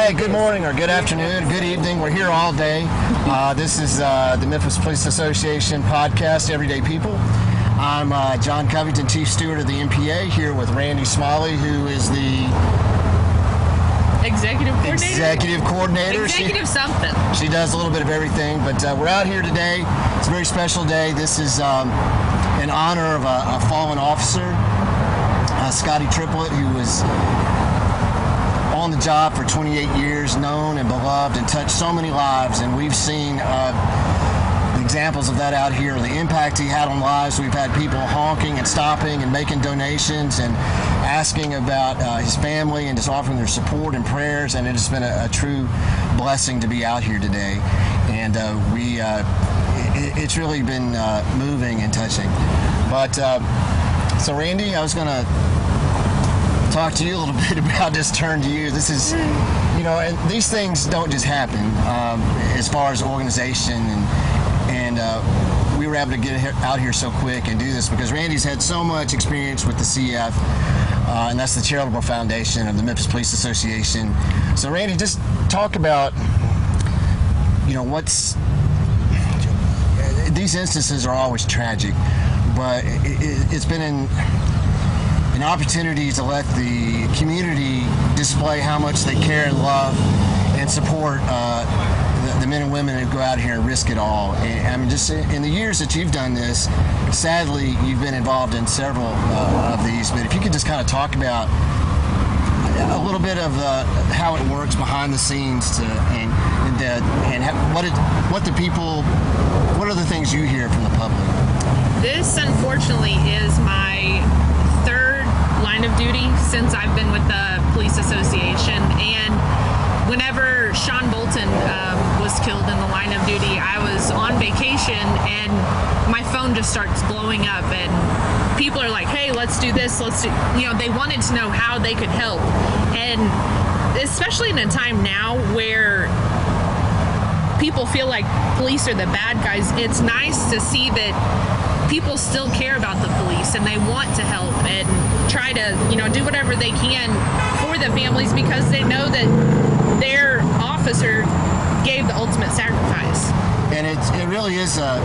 Hey, good morning or good afternoon, good evening. We're here all day. Uh, this is uh, the Memphis Police Association podcast, Everyday People. I'm uh, John Covington, Chief Steward of the MPA, here with Randy Smalley, who is the Executive coordinator. executive coordinator. She- something. She does a little bit of everything, but uh, we're out here today. It's a very special day. This is um, in honor of a, a fallen officer, uh, Scotty Triplett, who was on the job for 28 years, known and beloved, and touched so many lives. And we've seen uh, examples of that out here, the impact he had on lives. We've had people honking and stopping and making donations and asking about uh, his family and just offering their support and prayers. And it has been a, a true blessing to be out here today. And uh, we, uh, it, it's really been uh, moving and touching. But uh, so, Randy, I was going to talk to you a little bit about this turn to you. This is, you know, and these things don't just happen um, as far as organization and and uh, we were able to get out here so quick and do this because Randy's had so much experience with the CF. Uh, and that's the charitable foundation of the Memphis Police Association. So, Randy, just talk about, you know, what's these instances are always tragic, but it, it, it's been in an opportunity to let the community display how much they care and love and support uh, the, the men and women who go out here and risk it all. And I mean, just in the years that you've done this, sadly, you've been involved in several uh, of these. But if you could just kind of talk about a little bit of uh, how it works behind the scenes to and and, the, and ha- what it what the people what are the things you hear from the public This, unfortunately, is my line of duty since I've been with the police association. And whenever Sean Bolton um, was killed in the line of duty, I was on vacation and my phone just starts blowing up and people are like, "Hey, let's do this. Let's do." You know, they wanted to know how they could help, and especially in a time now where people feel like police are the bad guys, it's nice to see that people still care about the police and they want to help and try to, you know, do whatever they can for the families because they know that their officer gave the ultimate sacrifice. and it, it really is a,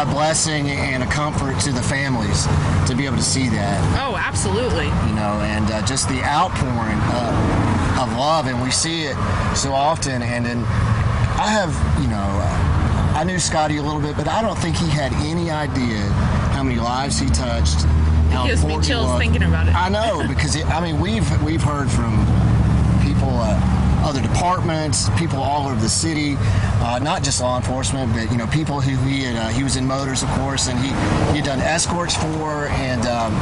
a blessing and a comfort to the families to be able to see that Oh, absolutely. you know, and uh, just the outpouring of, of love, and we see it so often. And then I have, you know, I knew Scotty a little bit, but I don't think he had any idea how many lives he touched. How gives me chills thinking about it. I know because it, I mean we've we've heard from people. Uh, other departments, people all over the city, uh, not just law enforcement, but you know people who he had, uh, he was in motors, of course, and he he had done escorts for, and um,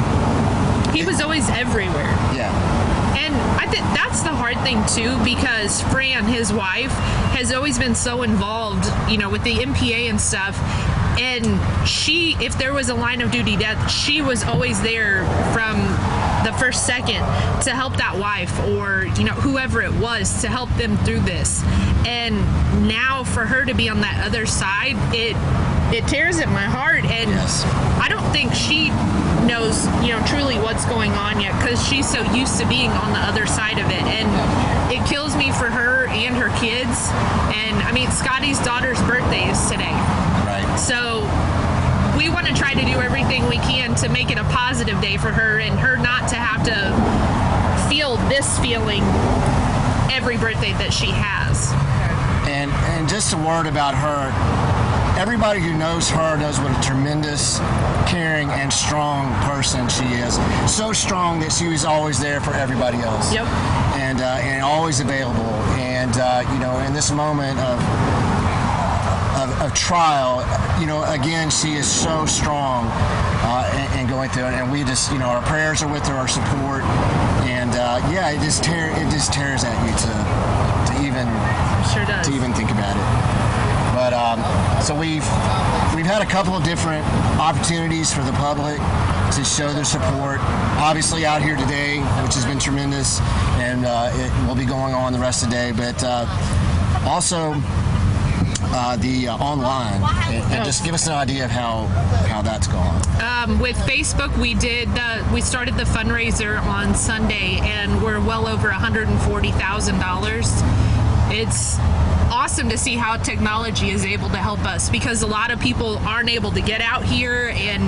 He was always everywhere. yeah, And I think that's the hard thing too, because Fran, his wife, has always been so involved, you know, with the MPA and stuff. And she, if there was a line of duty death, she was always there from the first second to help that wife or, you know, whoever it was to help them through this. And now for her to be on that other side, it it tears at my heart and Yes. I don't think she knows, you know, truly what's going on yet because she's so used to being on the other side of it. And it kills me for her and her kids. And I mean, Scotty's daughter's birthday is today. right. So we want to try to do everything we can to make it a positive day for her and her not to have to feel this feeling every birthday that she has. And and just a word about her. Everybody who knows her knows what a tremendous, caring, and strong person she is. So strong that she was always there for everybody else. Yep. And uh, and always available. And uh, you know, in this moment of, of of trial, you know, again, she is so strong uh, and, and going through it. And we just, you know, our prayers are with her, our support. And uh, yeah, it just tear it just tears at you to to even Sure does. to even think about it. But um, so we've we've had a couple of different opportunities for the public to show their support. Obviously, out here today, which has been tremendous, and uh, it will be going on the rest of the day. But uh, also, uh, the uh, online, and, and just give us an idea of how how that's gone. Um, with Facebook, we did the, we started the fundraiser on Sunday, and we're well over one hundred and forty thousand dollars. It's awesome to see how technology is able to help us because a lot of people aren't able to get out here, and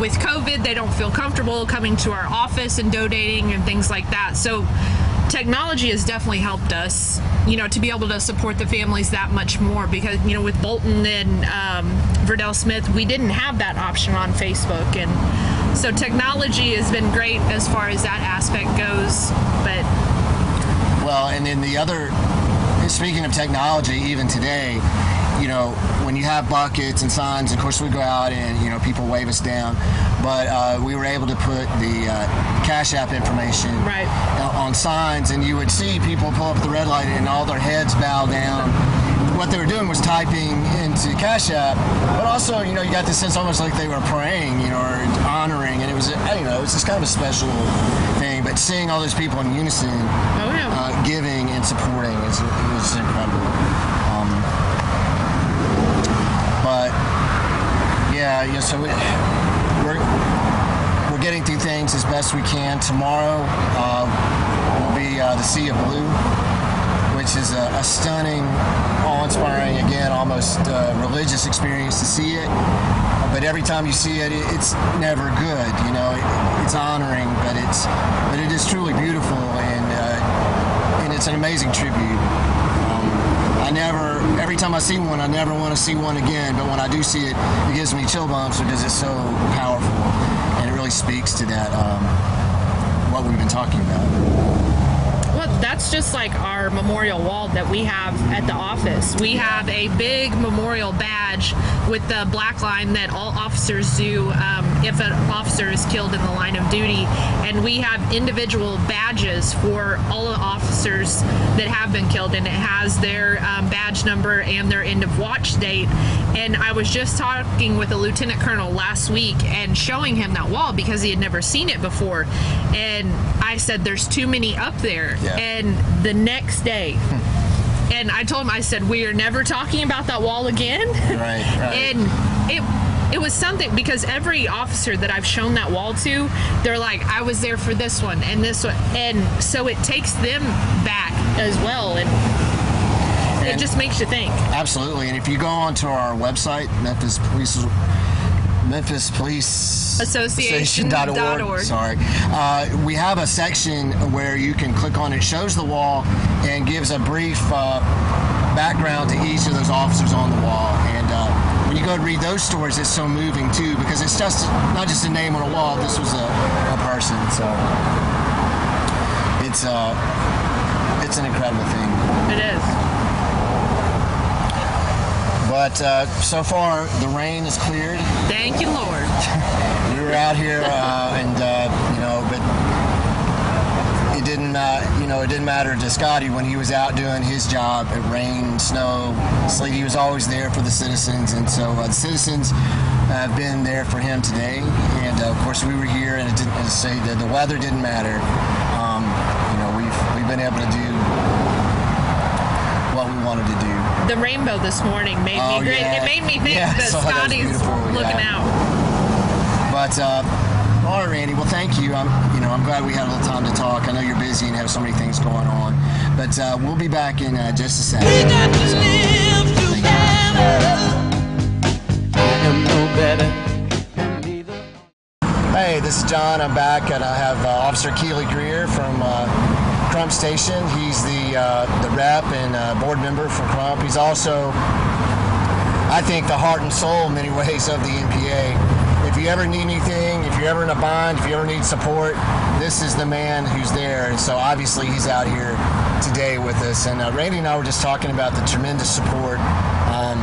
with COVID, they don't feel comfortable coming to our office and donating and things like that. So technology has definitely helped us, you know, to be able to support the families that much more because, you know, with Bolton and um, Verdell Smith, we didn't have that option on Facebook. And so technology has been great as far as that aspect goes. But Well, and then the other, speaking of technology, even today, you know, when you have buckets and signs, of course we go out and you know people wave us down, but uh, we were able to put the uh, Cash App information Right. on signs, and you would see people pull up the red light and all their heads bow down. What they were doing was typing into Cash App, but also, you know, you got this sense almost like they were praying, you know, or honoring, and it was, I don't know, it was just kind of a special thing. But seeing all those people in unison, Oh, yeah. uh, giving and supporting is it was incredible. Um, but yeah, yeah. So we, we're we're getting through things as best we can. Tomorrow uh, will be uh, the Sea of Blue, which is a, a stunning, awe-inspiring, again, almost uh, religious experience to see it. But every time you see it, it it's never good. You know, it, it's honoring, but it's but it is truly beautiful and uh, and it's an amazing tribute. Um, I never, every time I see one, I never want to see one again. But when I do see it, it gives me chill bumps because it's so powerful and it really speaks to that um, what we've been talking about. That's just like our memorial wall that we have at the office. We have a big memorial badge with the black line that all officers do um, if an officer is killed in the line of duty. And we have individual badges for all the officers that have been killed, and it has their um, badge number and their end of watch date. And I was just talking with a lieutenant colonel last week and showing him that wall because he had never seen it before. And I said, There's too many up there. Yeah. And the next day, hmm. and I told him, I said, We are never talking about that wall again. Right, right. and it it was something because every officer that I've shown that wall to, they're like, I was there for this one and this one. And so it takes them back as well. And it And- just makes you think. Absolutely, and if you go onto our website, Memphis Police, Memphis Police Association dot org. Sorry, uh, we have a section where you can click on it. Shows the wall and gives a brief uh, background to each of those officers on the wall. And uh, when you go and read those stories, it's so moving too because it's just not just a name on a wall. This was a, a person, so it's uh, it's an incredible thing. It is. But uh, so far, the rain is cleared. Thank you, Lord. We were out here, uh, and uh, you know, but it didn't, uh, you know, it didn't matter to Scotty when he was out doing his job. It rained, snow, sleet. He was always there for the citizens, and so uh, the citizens have been there for him today. And uh, of course, we were here, and it didn't say that the weather didn't matter. Um, you know, we've we've been able to do what we wanted to do. The rainbow this morning made Oh, me great. yeah. It made me think Yeah, that saw that. Scotty's beautiful, looking yeah. out. But uh, all right, Randy. Well, thank you. I'm, you know, I'm glad we had a little time to talk. I know you're busy and have so many things going on, but uh, we'll be back in uh, just a second. We got to So, live together. I am no better. Hey, this is John. I'm back, and I have uh, Officer Keely Greer from uh, Crump Station. He's the uh, the rep and uh, board member for Crump. He's also, I think, the heart and soul in many ways of the MPA. If you ever need anything, if you're ever in a bind, if you ever need support, this is the man who's there. And so obviously he's out here today with us. And uh, Randy and I were just talking about the tremendous support. Um,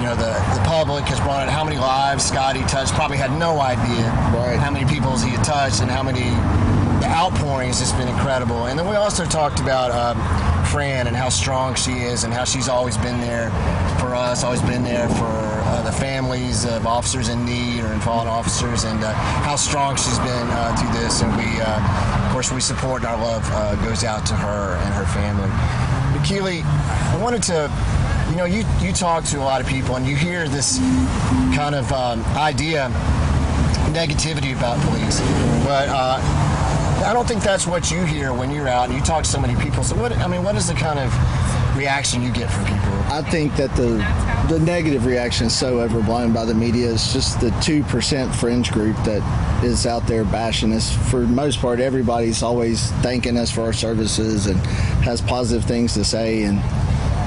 you know, the, the public has brought out how many lives Scotty touched. Probably had no idea how many people he had touched and how many. Outpouring has just been incredible. And then we also talked about um, Fran and how strong she is and how she's always been there for us, always been there for uh, the families of officers in need or in fallen officers, and uh, how strong she's been uh, through this. And we, uh, of course, we support and our love uh, goes out to her and her family. But Keely, I wanted to, you know, you you talk to a lot of people, and you hear this kind of um, idea, negativity about police, but. Uh, I don't think that's what you hear when you're out and you talk to so many people. So what? I mean, what is the kind of reaction you get from people? I think that the the negative reaction is so overblown by the media. It's just the two percent fringe group that is out there bashing us. For most part, everybody's always thanking us for our services and has positive things to say. And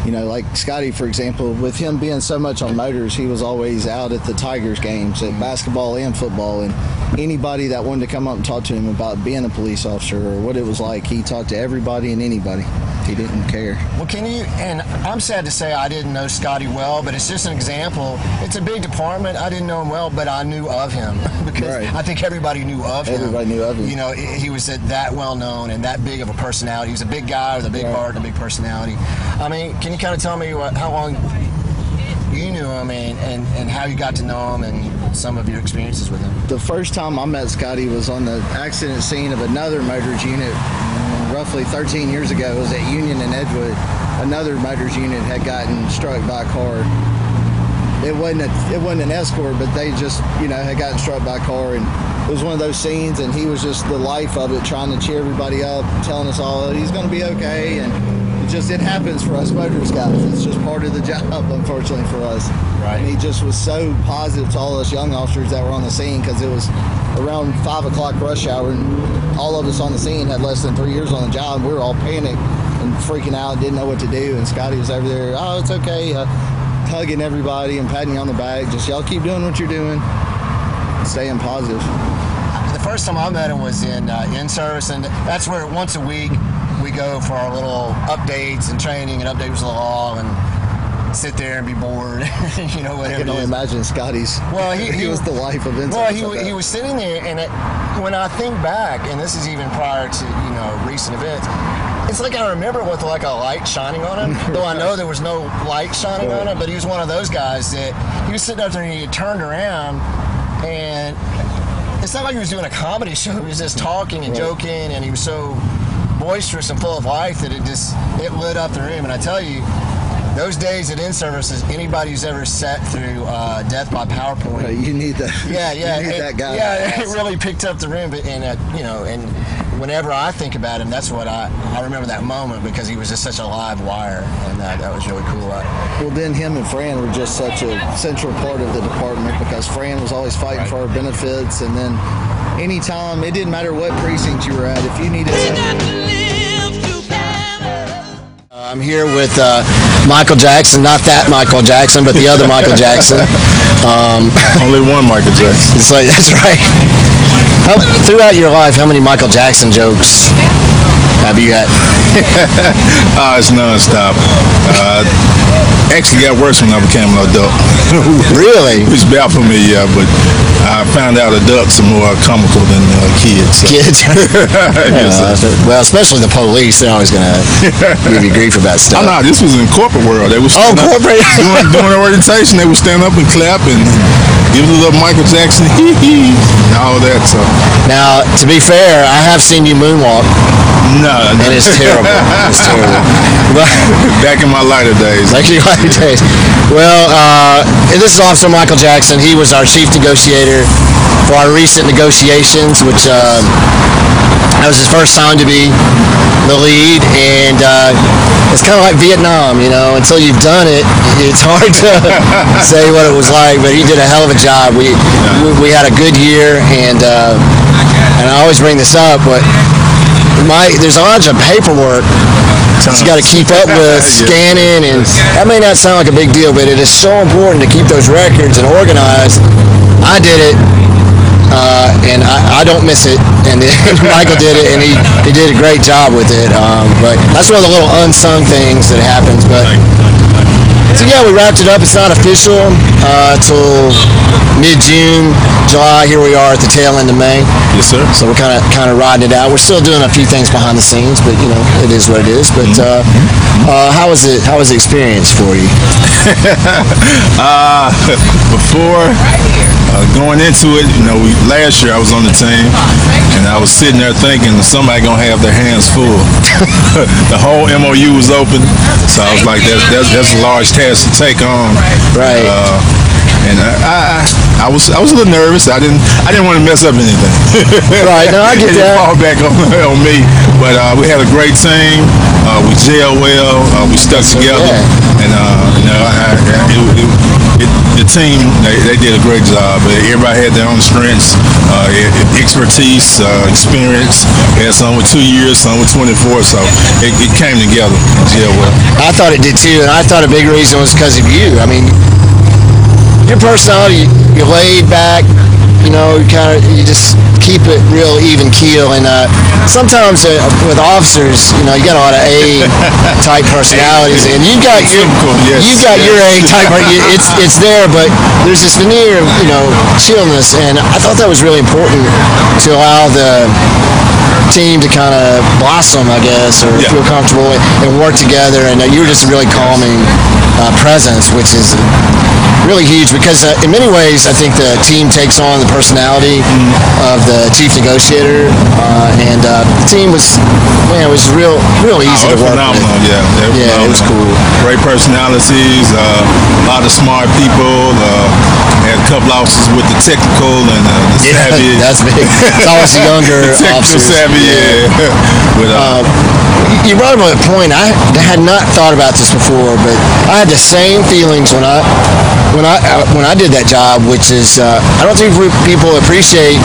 you know, like Scotty, for example, with him being so much on motors, he was always out at the Tigers games, at basketball and football, and anybody that wanted to come up and talk to him about being a police officer or what it was like, he talked to everybody and anybody. He didn't care. Well, can you? And I'm sad to say I didn't know Scotty well, but it's just an example. It's a big department. I didn't know him well, but I knew of him because Right. I think everybody knew of him. Everybody knew of him. You know, he was that well known and that big of a personality. He was a big guy with a big Right. heart and a big personality. I mean, can you kind of tell me what, how long you knew him and, and, and how you got to know him and some of your experiences with him? the first time I met Scotty was on the accident scene of another motors unit roughly 13 years ago. Was at Union and Edgewood. Another motors unit had gotten struck by a car. It wasn't a, it wasn't an escort, but they just you know had gotten struck by a car, and it was one of those scenes. And he was just the life of it, trying to cheer everybody up, telling us all he's going to be okay, and it just it happens for us motors guys. It's just part of the job, unfortunately for us. Right. And he just was so positive to all us young officers that were on the scene because it was around five o'clock rush hour, and all of us on the scene had less than three years on the job. We were all panicked and freaking out, didn't know what to do. And Scotty was over there, oh, it's okay, uh, hugging everybody and patting you on the back. Just y'all keep doing what you're doing, staying positive. The first time I met him was in uh, in service, and that's where once a week we go for our little updates and training and updates the law and sit there and be bored, you know, I can only imagine Scotty's. Well, he, he was the life of. Well, he, he was sitting there, and it, when I think back, and this is even prior to you know recent events, it's like I remember it with like a light shining on him. though I know there was no light shining on him, but he was one of those guys that he was sitting up there and he turned around, and it's not like he was doing a comedy show. He was just talking and joking, and he was so boisterous and full of life that it just it lit up the room. And I tell you. Those days at in services, anybody who's ever sat through uh, death by PowerPoint, you need that. yeah, yeah, you need it, that guy. Yeah, it really picked up the room. But and uh, you know, and whenever I think about him, that's what I I remember that moment because he was just such a live wire, and uh, that was really cool. Uh, Well, then him and Fran were just such a central part of the department because Fran was always fighting for our benefits. And then anytime, it didn't matter what precinct you were at, if you needed something. I'm here with uh, Michael Jackson, not that Michael Jackson, but the other Michael Jackson. Um, Only one Michael Jackson. it's like that's right. How, throughout your life, how many Michael Jackson jokes have you had? Ah, it's nonstop. Uh, actually got worse when I became an adult. Really? It's bad for me, yeah, but I found out adults are more comical than uh, kids. so. Kids. Yes, Uh, well, especially the police, they're always gonna give you grief about Oh stuff. no, this was in corporate world. They was Oh, corporate. doing, doing orientation. They would stand up and clap and give a little Michael Jackson hee hee and all that. So Now, to be fair, I have seen you moonwalk, no, and it's terrible. It's terrible. But, Back in my lighter days. like you like days. Well, uh, this is Officer Michael Jackson. He was our chief negotiator for our recent negotiations, which uh, that was his first time to be the lead, and uh, it's kind of like Vietnam, you know. Until you've done it, it's hard to say what it was like. But he did a hell of a job. We we, we had a good year, and uh, and I always bring this up, but my there's a bunch of paperwork that you got to keep up with, scanning, and that may not sound like a big deal, but it is so important to keep those records and organized. I did it, uh, and I, I don't miss it. And, Michael did it, and he, he did a great job with it. Um, but that's one of the little unsung things that happens. But so yeah, we wrapped it up. It's not official uh, till mid-June, July. Here we are at the tail end of May. Yes, sir. So we're kind of kind of riding it out. We're still doing a few things behind the scenes, but you know it is what it is. But uh, uh, how was it? How was the experience for you? Uh, before uh, going into it, you know, we, last year I was on the team, and I was sitting there thinking somebody gonna have their hands full. the whole MOU was open, so I was like, that's that's, that's a large task to take on. Right. Uh, and I, I, I was I was a little nervous. I didn't I didn't want to mess up anything. Right, no, I get that. Fall back on, on me, but uh, we had a great team. Uh, we gelled well. Uh, we stuck together, yeah. and uh, you know, I, it, it, it, the team they, they did a great job. Everybody had their own strengths, uh, expertise, uh, experience. We had some with two years, some with 24. So it, it came together gelled well. I thought it did too, and I thought a big reason was because of you. I mean, your personality, you're laid back, you know, you kind of, you just keep it real even keel. And uh, sometimes uh, with officers, you know, you got a lot of A type personalities, and you got your, you got your A type. It's it's there, but there's this veneer, of, you know, chillness, and I thought that was really important to allow the team to kind of blossom, I guess, or Yeah. feel comfortable and, and work together. And uh, you were just a really calming uh, presence, which is really huge because uh, in many ways, I think the team takes on the personality of the chief negotiator, uh, and uh, the team was, man, it was real, real easy Oh, to work phenomenal, with. yeah. Yeah, it was phenomenal. Great personalities, uh, a lot of smart people. Uh, had a couple officers with the technical and uh, the Yeah, savvy. that's big. It's always the younger the technical officers. savvy, yeah. but, uh, you brought up a point. I had not thought about this before, but I had the same feelings when I when I uh, when I did that job, which is uh, I don't think people appreciate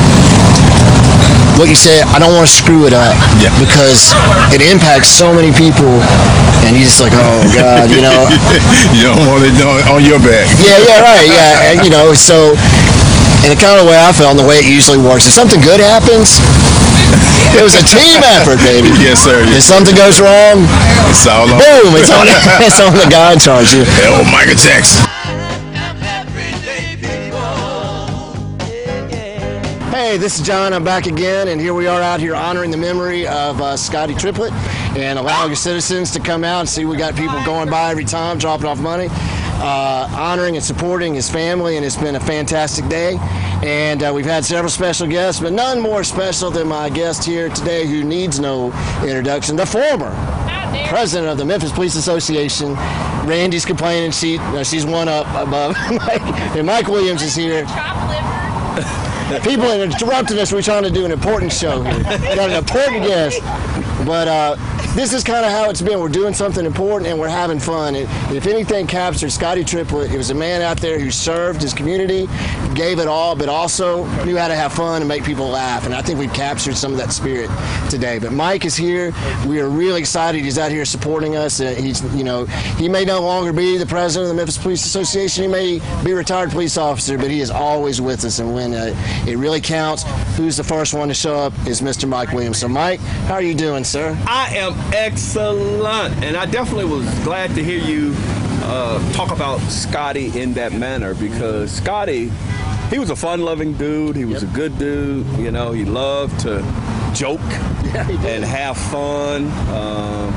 what you said. I don't want to screw it up Yeah. because it impacts so many people, and you just like, oh god, you know. you don't want it on, your back. Yeah, yeah, right. Yeah, and, you know, so in the kind of way I felt, and the way it usually works, if something good happens, it was a team effort, baby. Yes, sir. If Yes. something goes wrong, It's all on. boom, it's on, it's on the guy in charge. You- Oh, Michael Jackson. Hey, this is John. I'm back again, and here we are out here honoring the memory of uh, Scotty Triplett and allowing citizens to come out and see we got people going by every time dropping off money, uh, honoring and supporting his family, and it's been a fantastic day. And uh, we've had several special guests, but none more special than my guest here today who needs no introduction, the former president of the Memphis Police Association. Randy's complaining she no, she's one up above Mike, and Mike Williams is here. People are interrupting us. We're trying to do an important show here. Got an important guest. But uh, this is kind of how it's been. We're doing something important and we're having fun. And if anything captured Scotty Triplett, it was a man out there who served his community, gave it all, but also knew how to have fun and make people laugh. And I think we've captured some of that spirit today. But Mike is here. We are really excited. He's out here supporting us. Uh, he's, you know, he may no longer be the president of the Memphis Police Association. He may be a retired police officer, but he is always with us. And when uh, it really counts, who's the first one to show up is Mr. Mike Williams. So, Mike, how are you doing, sir? I am excellent, and I definitely was glad to hear you uh, talk about Scotty in that manner because Scotty, he was a fun-loving dude. He was a good dude. You know, he loved to joke and have fun, um,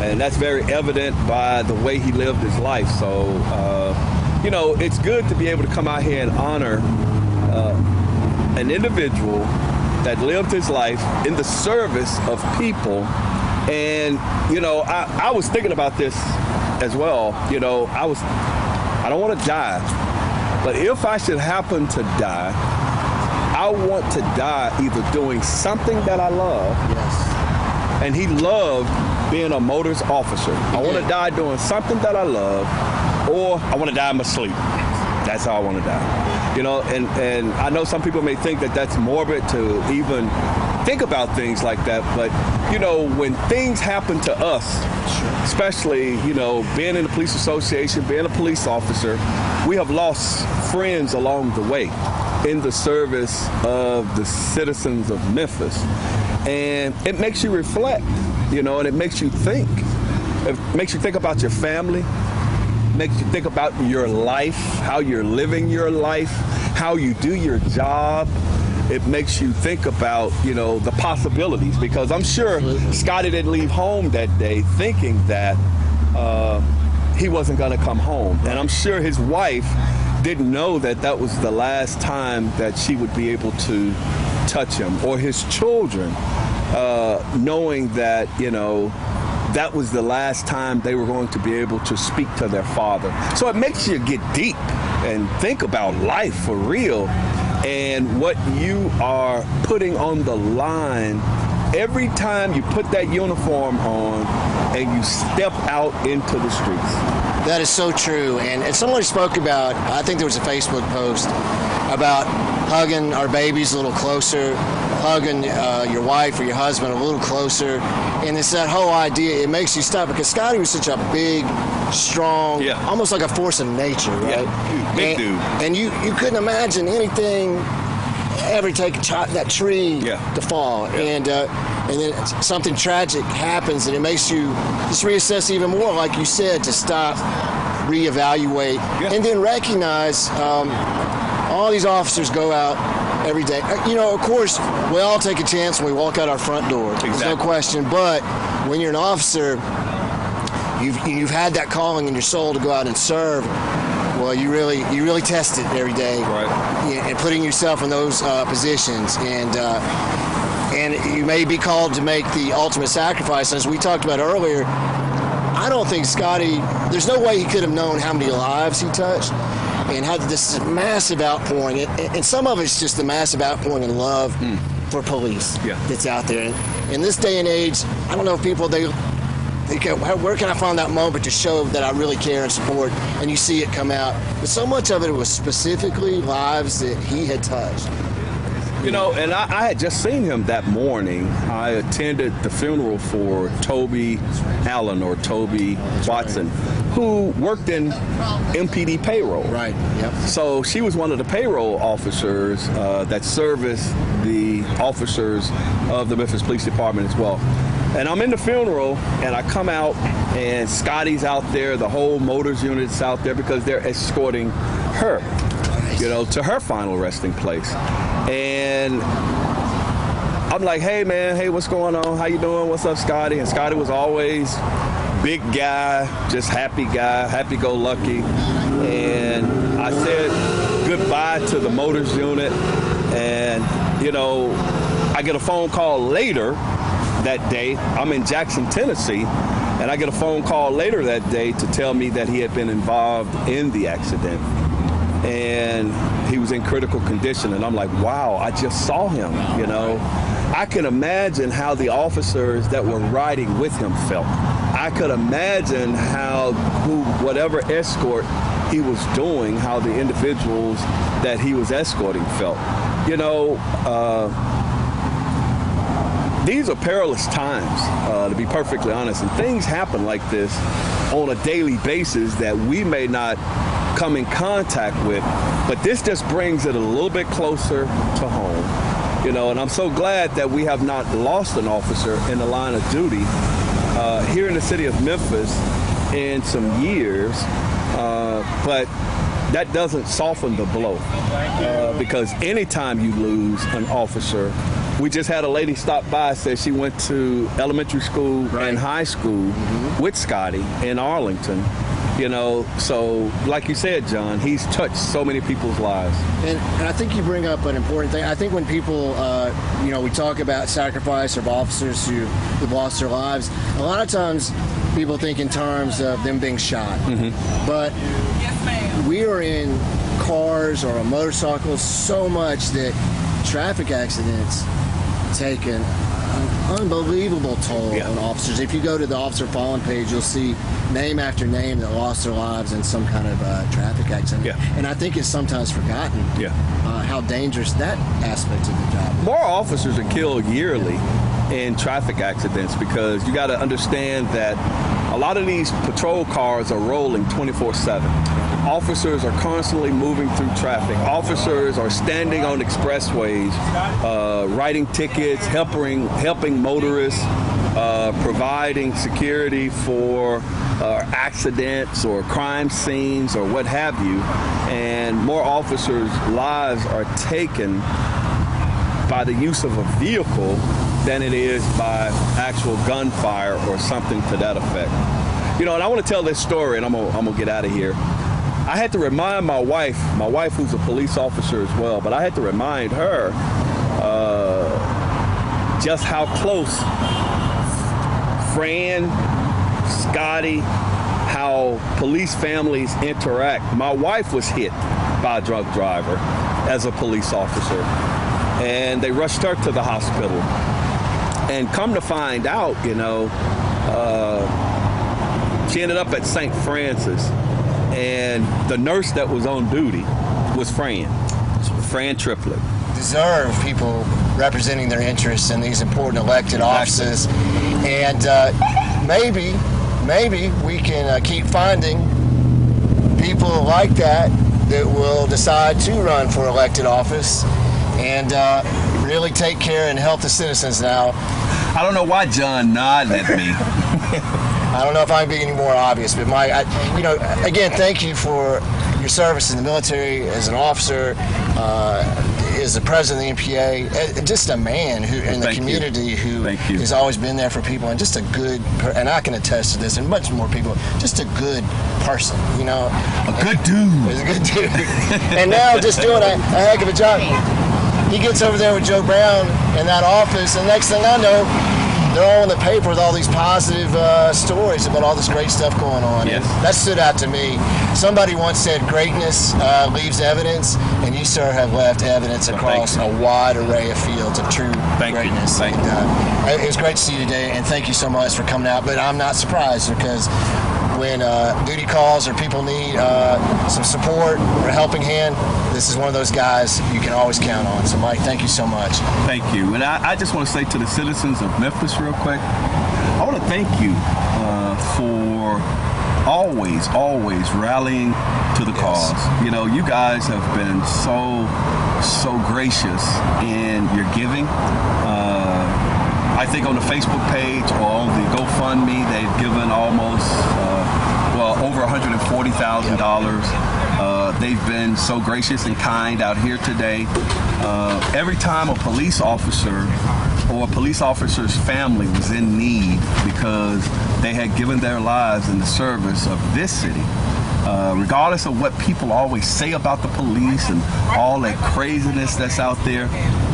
and that's very evident by the way he lived his life. So, uh, you know, it's good to be able to come out here and honor uh, an individual that lived his life in the service of people. And, you know, I, I was thinking about this as well. You know, I was, I don't want to die, but if I should happen to die, I want to die either doing something that I love Yes. and he loved being a motors officer. I want to die doing something that I love, or I want to die in my sleep. That's how I want to die. You know, and and I know some people may think that that's morbid to even think about things like that, but you know, when things happen to us, especially you know, being in the police association, being a police officer, we have lost friends along the way in the service of the citizens of Memphis. And it makes you reflect, you know, and it makes you think. It makes you think about your family, makes you think about your life, how you're living your life, how you do your job. It makes you think about, you know, the possibilities because I'm sure Scotty didn't leave home that day thinking that uh, he wasn't going to come home. And I'm sure his wife didn't know that that was the last time that she would be able to touch him or his children, uh, knowing that, you know, that was the last time they were going to be able to speak to their father. So it makes you get deep and think about life for real and what you are putting on the line every time you put that uniform on and you step out into the streets. That is so true. And, and somebody spoke about, I think there was a Facebook post about hugging our babies a little closer, hugging uh, your wife or your husband a little closer. And it's that whole idea, it makes you stop because Scotty was such a big, strong, Yeah. almost like a force of nature, right? Yeah, big and, dude. And you, you couldn't imagine anything ever take a that tree Yeah. to fall. And, uh, and then something tragic happens and it makes you just reassess even more, like you said, to stop, reevaluate, Yeah. and then recognize um, all these officers go out every day. Uh, You know, of course, we all take a chance when we walk out our front door. There's no question. But when you're an officer, you've you've had that calling in your soul to go out and serve. Well, you really you really test it every day, Right. And putting yourself in those uh, positions, and uh, and you may be called to make the ultimate sacrifice. As we talked about earlier, I don't think Scotty. There's no way he could have known how many lives he touched, and had this massive outpouring. And, and some of it's just the massive outpouring in love hmm. for police Yeah. that's out there. And in this day and age, I don't know if people they they go, "Where- where can I find that moment to show that I really care and support? And you see it come out. But so much of it was specifically lives that he had touched. You know, and I, I had just seen him that morning. I attended the funeral for Toby Allen or Toby Watson, who worked in MPD payroll. Right. Yep. So she was one of the payroll officers uh, that serviced the officers of the Memphis Police Department as well. And I'm in the funeral, and I come out, and Scotty's out there, the whole motors unit's out there because they're escorting her, you know, to her final resting place. And I'm like, hey man, hey, what's going on? How you doing? What's up, Scotty? And Scotty was always big guy, just happy guy, happy go lucky. And I said goodbye to the motors unit. And, you know, I get a phone call later that day. I'm in Jackson, Tennessee. And I get a phone call later that day to tell me that he had been involved in the accident and he was in critical condition and i'm like wow i just saw him you know i can imagine how the officers that were riding with him felt i could imagine how who whatever escort he was doing how the individuals that he was escorting felt you know uh, these are perilous times, uh, to be perfectly honest. And things happen like this on a daily basis that we may not come in contact with. But this just brings it a little bit closer to home. You know, and I'm so glad that we have not lost an officer in the line of duty uh, here in the city of Memphis in some years. Uh, but that doesn't soften the blow uh, because anytime you lose an officer, we just had a lady stop by said she went to elementary school and high school with Scotty in Arlington. You know, so like you said, John, he's touched so many people's lives. And, and I think you bring up an important thing. I think when people, uh, you know, we talk about sacrifice of officers who, who've lost their lives, a lot of times people think in terms of them being shot. But we are in cars or on motorcycles so much that traffic accidents take an unbelievable toll Yeah. on officers. If you go to the officer fallen page, you'll see name after name that lost their lives in some kind of uh, traffic accident. Yeah. And I think it's sometimes forgotten Yeah. uh, how dangerous that aspect of the job. is. More officers are killed yearly in traffic accidents because you got to understand that a lot of these patrol cars are rolling 24 7. Officers are constantly moving through traffic. Officers are standing on expressways, uh, writing tickets, helping, helping motorists, uh, providing security for uh, accidents or crime scenes or what have you. And more officers' lives are taken by the use of a vehicle than it is by actual gunfire or something to that effect. You know, and I want to tell this story, and I'm gonna, I'm gonna get out of here. I had to remind my wife, my wife who's a police officer as well, but I had to remind her uh, just how close Fran, Scotty, how police families interact. My wife was hit by a drunk driver as a police officer, and they rushed her to the hospital. And come to find out, you know, uh, she ended up at St. Francis, and the nurse that was on duty was Fran, Fran Triplett. deserve people representing their interests in these important elected offices. And uh, maybe, maybe we can uh, keep finding people like that that will decide to run for elected office and uh, really take care and help the citizens now. I don't know why John nodded at me. I don't know if I'm being any more obvious, but my, I, you know, again, thank you for your service in the military as an officer, uh, as the president of the MPA, just a man who in the Thank you. community who has always been there for people, and just a good, and I can attest to this, and much more people, just a good person, you know. A good dude. He's a good dude. and now just doing a, a heck of a job. He gets over there with Joe Brown in that office, and next thing I know, they're all in the paper with all these positive uh, stories about all this great stuff going on. Yes. And that stood out to me. Somebody once said, "Greatness uh, leaves evidence," and you, sir, have left evidence across you. a wide array of fields of true Thank you. greatness. Thank and, uh, it was great to see you today, and thank you so much for coming out. But I'm not surprised because when uh, duty calls or people need uh, some support or a helping hand, this is one of those guys you can always count on. So, Mike, thank you so much. Thank you. And I, I just want to say to the citizens of Memphis, real quick, I want to thank you uh, for always, always rallying to the cause. You know, you guys have been so, so gracious in your giving. Uh, I think on the Facebook page or on the GoFundMe, they've given almost, uh, well, over $140,000. Uh, they've been so gracious and kind out here today. Uh, every time a police officer or a police officer's family was in need because they had given their lives in the service of this city, uh, regardless of what people always say about the police and all that craziness that's out there,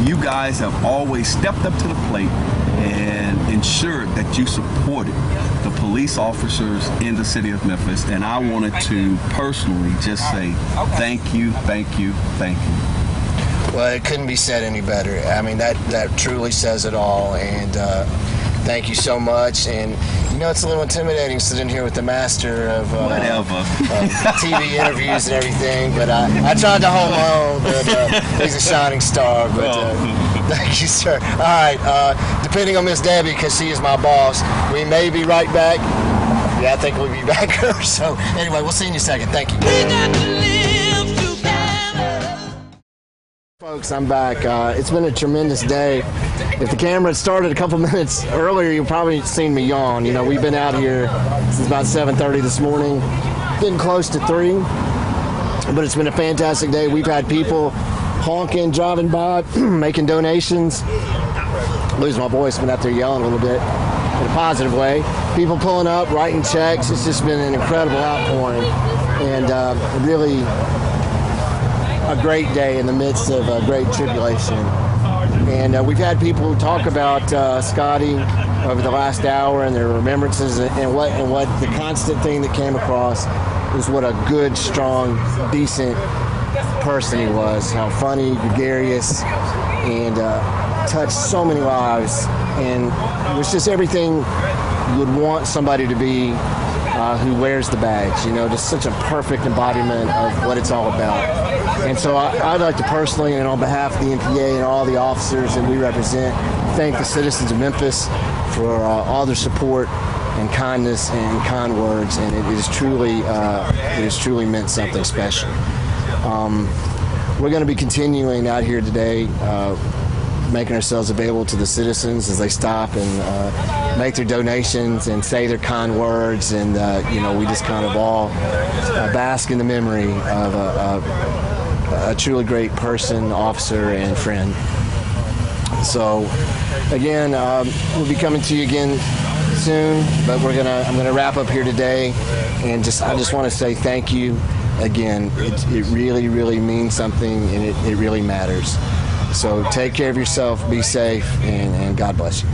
you guys have always stepped up to the plate and ensured that you supported the police officers in the city of Memphis. And I wanted to personally just say thank you, thank you, thank you. Well, it couldn't be said any better. I mean, that, that truly says it all. And uh, thank you so much. And, you know, it's a little intimidating sitting here with the master of uh, Whatever. of TV interviews and everything. But I, I tried to hold my own, but uh, he's a shining star. But uh, thank you, sir. All right. Uh, depending on Miss Debbie, because she is my boss, we may be right back. Yeah, I think we'll be back here. So, anyway, we'll see you in a second. Thank you. We got to live together. Folks, I'm back. Uh, it's been a tremendous day. If the camera had started a couple minutes earlier, you've probably seen me yawn. You know, we've been out here since about 7:30 this morning, getting close to three. But it's been a fantastic day. We've had people honking, driving by, making donations. Losing my voice, been out there yelling a little bit in a positive way. People pulling up, writing checks. It's just been an incredible outpouring, and uh, really a great day in the midst of a great tribulation. And uh, we've had people talk about uh, Scotty over the last hour and their remembrances, and what and what the constant thing that came across is what a good, strong, decent person he was. How funny, gregarious, and uh, touched so many lives. And it was just everything you would want somebody to be uh, who wears the badge. You know, just such a perfect embodiment of what it's all about. And so I, I'd like to personally, and on behalf of the MPA and all the officers that we represent, thank the citizens of Memphis for uh, all their support and kindness and kind words. And it is truly, uh, it has truly meant something special. Um, we're going to be continuing out here today. Uh, making ourselves available to the citizens as they stop and uh, make their donations and say their kind words, and uh, you know we just kind of all uh, bask in the memory of a, a, a truly great person, officer, and friend. So, again, um, we'll be coming to you again soon, but we're gonna I'm gonna wrap up here today, and just I just want to say thank you again, it, it really, really means something and it, it really matters. So take care of yourself, be safe, and, and God bless you.